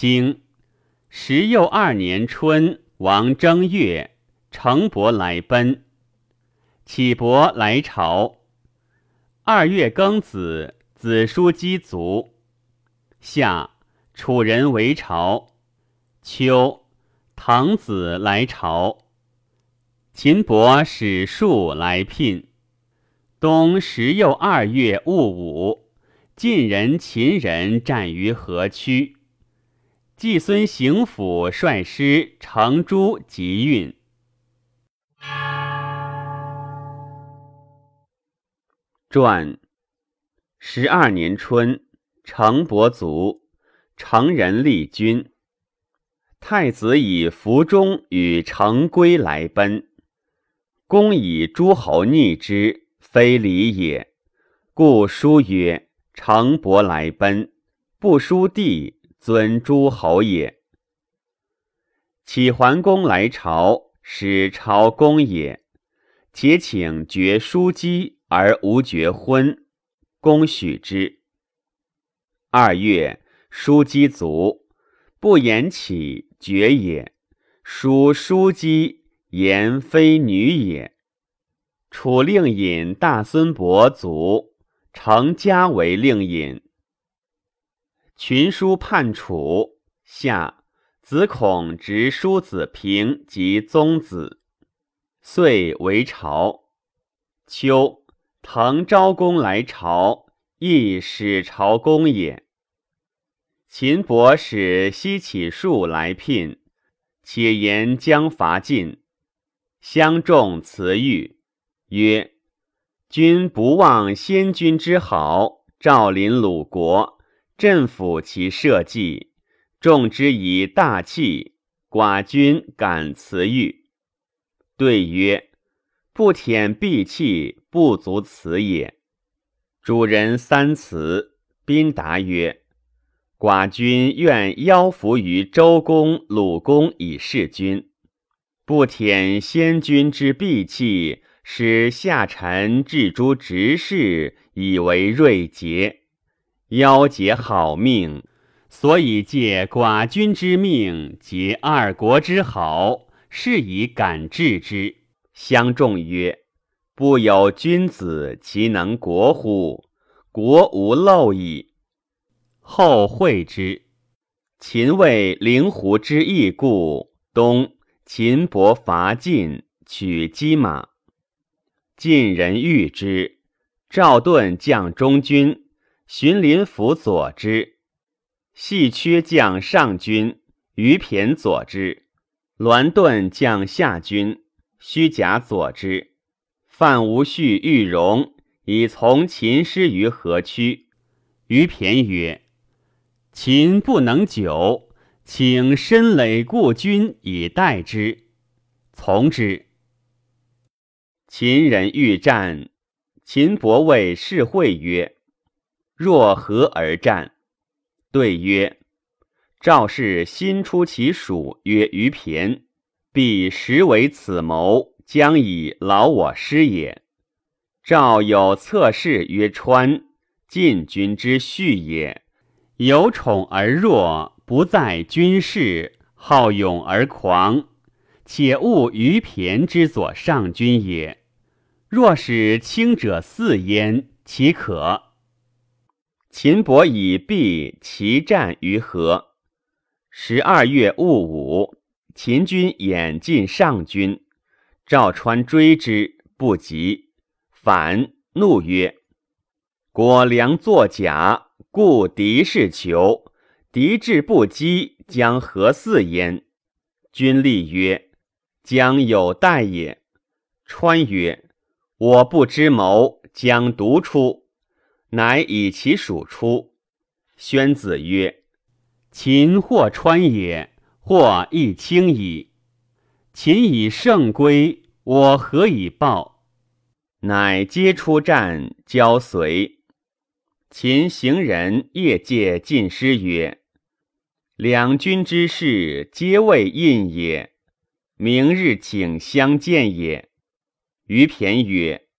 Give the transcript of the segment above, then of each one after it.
经十又二年春，王正月，程伯来奔。启伯来朝。二月庚子，子叔姬卒。夏，楚人为朝。秋，唐子来朝。秦伯使庶来聘。冬十又二月戊午，晋人、秦人战于河曲。季孙行府率师乘诸集运。传十二年春，成伯卒，成人立君。太子以服中与成归来奔，公以诸侯逆之，非礼也。故书曰：“成伯来奔，不书地。”尊诸侯也。启桓公来朝，使朝公也。且请绝叔姬而无绝婚，公许之。二月，叔姬卒，不言起，绝也。叔叔姬言非女也。楚令尹大孙伯卒，成家为令尹。群书叛楚，夏子孔执叔子平及宗子，遂为朝。秋，滕昭公来朝，亦使朝公也。秦伯使西起数来聘，且言将伐晋，相众辞谕，曰：“君不忘先君之好，赵临鲁国。”镇抚其社稷，众之以大器。寡君敢辞欲？对曰：不舔敝器，不足辞也。主人三辞，宾答曰：寡君愿邀服于周公、鲁公以事君，不舔先君之敝器，使下臣治诸执事，以为锐节。夭竭好命，所以借寡君之命，结二国之好，是以敢治之。相众曰：“不有君子，其能国乎？国无漏矣。”后会之。秦魏灵狐之役故，东秦伯伐晋，取击马。晋人遇之，赵盾将中军。荀林甫佐之，细缺将上军，于骈佐之；栾盾将下军，虚假佐之。范无恤欲荣，以从秦师于河曲。于骈曰：“秦不能久，请申累故军以待之。”从之。秦人欲战，秦伯谓士会曰。若何而战？对曰：“赵氏新出其属，曰于骈，必实为此谋，将以劳我师也。赵有侧室曰川，晋君之序也。有宠而弱，不在军事，好勇而狂，且误于骈之左上君也。若使轻者四焉，其可？”秦伯以避其战于河。十二月戊午，秦军掩进上军，赵川追之不及，反怒曰：“果粮作假，故敌是求。敌志不击，将何似焉？”君立曰：“将有待也。”川曰：“我不知谋，将独出。”乃以其属出。宣子曰：“秦或川也，或亦轻矣。秦以胜归，我何以报？”乃皆出战，交随。秦行人业界进师曰：“两军之事，皆未印也。明日请相见也。”于骈曰。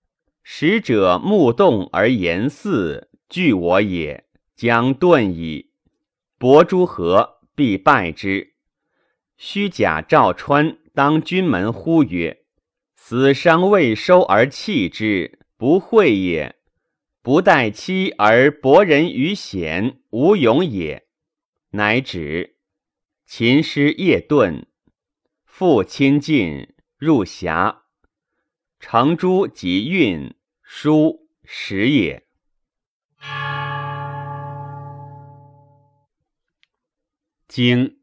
使者目动而言似，惧我也，将遁矣。伯诸何必拜之。虚假赵川当军门呼曰：“死伤未收而弃之，不讳也；不待妻而博人于险，无勇也。”乃止。秦师夜遁，复亲近入峡。成诸及运书时也。经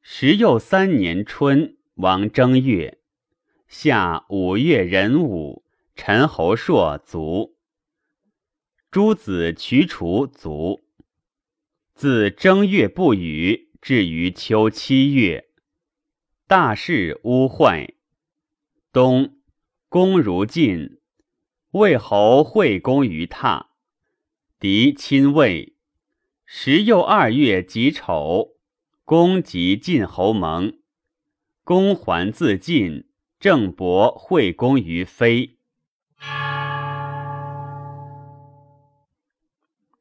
时又三年春，王正月，夏五月壬午，陈侯朔卒。诸子渠除卒。自正月不雨，至于秋七月，大事污坏。冬，公如晋，魏侯会公于榻，敌亲魏。时又二月己丑，公即晋侯盟，公还自晋，郑伯会公于非。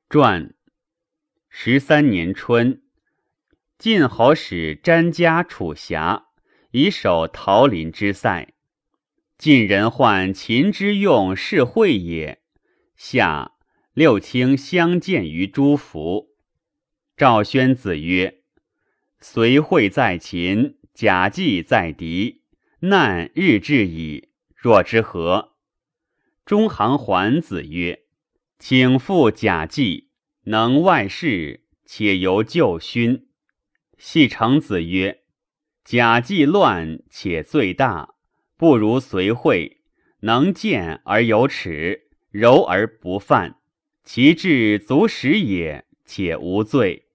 传十三年春，晋侯使詹家楚峡，以守桃林之塞。晋人患秦之用，是会也。夏六卿相见于诸府。赵宣子曰：“随会在秦，假计在敌，难日至矣。若之何？”中行桓子曰：“请复假计，能外事，且由旧勋。”系成子曰：“假计乱，且罪大，不如随会，能见而有耻，柔而不犯，其志足使也，且无罪。”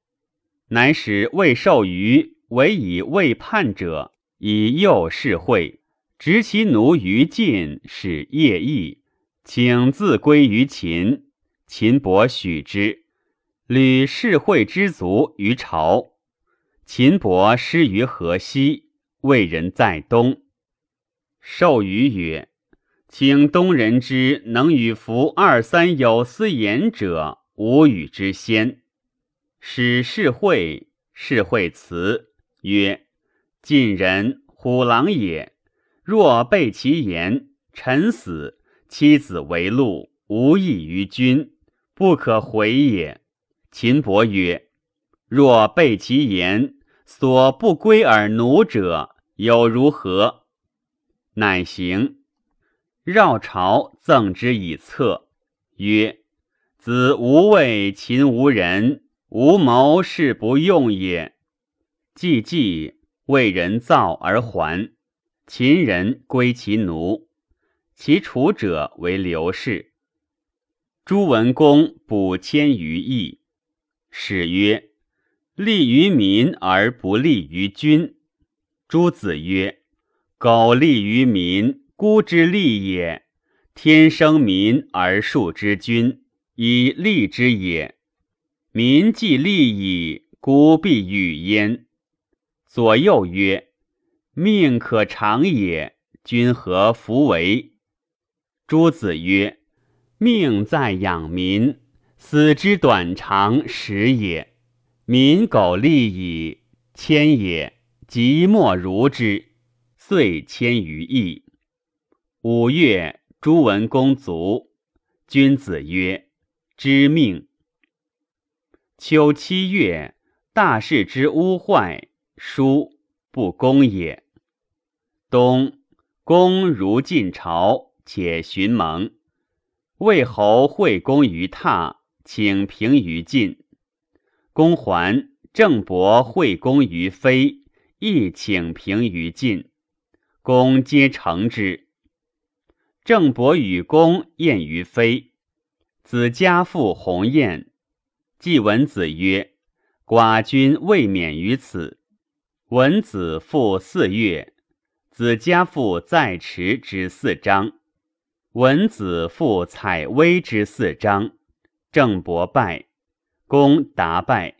乃使未受于为以未叛者，以诱士会，执其奴于晋，使业役，请自归于秦。秦伯许之，履士会之卒于朝。秦伯失于河西，魏人在东。授予曰：“请东人之能与服二三有司言者，无与之先。”使士会，士会辞曰：“晋人虎狼也，若背其言，臣死，妻子为禄，无益于君，不可回也。”秦伯曰：“若背其言，所不归而奴者，又如何？”乃行，绕朝赠之以策，曰：“子无畏，秦无人。”无谋是不用也。既既为人造而还，秦人归其奴，其楚者为刘氏。朱文公补千余邑。使曰：“利于民而不利于君。”朱子曰：“苟利于民，孤之利也；天生民而庶之君，以利之也。”民既利矣，孤必与焉。左右曰：“命可长也，君何弗为？”诸子曰：“命在养民，死之短长时也。民苟利矣，谦也，即莫如之。”遂迁于邑。五月，朱文公卒。君子曰：“知命。”秋七月，大事之污坏，书不公也。冬，公如晋朝，且寻盟。魏侯会公于榻，请平于晋。公还，郑伯会公于非，亦请平于晋。公皆成之。郑伯与公宴于非，子家父鸿宴。季文子曰：“寡君未免于此。”文子复四月，子家父在池之四章，文子复采薇之四章。郑伯败，公答败。